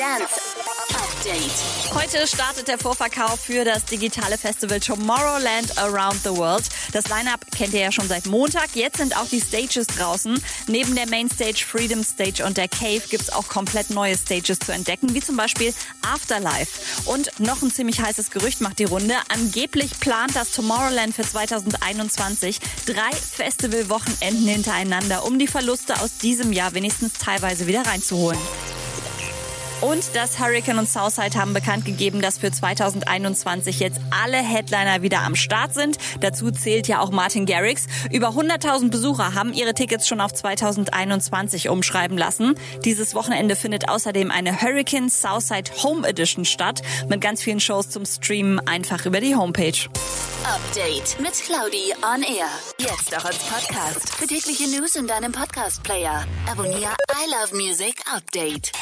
Dance Update. Heute startet der Vorverkauf für das digitale Festival Tomorrowland Around the World. Das Line-Up kennt ihr ja schon seit Montag. Jetzt sind auch die Stages draußen. Neben der Mainstage, Freedom Stage und der Cave gibt es auch komplett neue Stages zu entdecken, wie zum Beispiel Afterlife. Und noch ein ziemlich heißes Gerücht macht die Runde. Angeblich plant das Tomorrowland für 2021 drei Festivalwochenenden hintereinander, um die Verluste aus diesem Jahr wenigstens teilweise wieder reinzuholen. Und das Hurricane und Southside haben bekannt gegeben, dass für 2021 jetzt alle Headliner wieder am Start sind. Dazu zählt ja auch Martin Garrix. Über 100.000 Besucher haben ihre Tickets schon auf 2021 umschreiben lassen. Dieses Wochenende findet außerdem eine Hurricane Southside Home Edition statt mit ganz vielen Shows zum Streamen einfach über die Homepage. Update mit Claudi on Air. Jetzt auch als Podcast. Für tägliche News in deinem Podcast-Player. Abonniere I Love Music Update.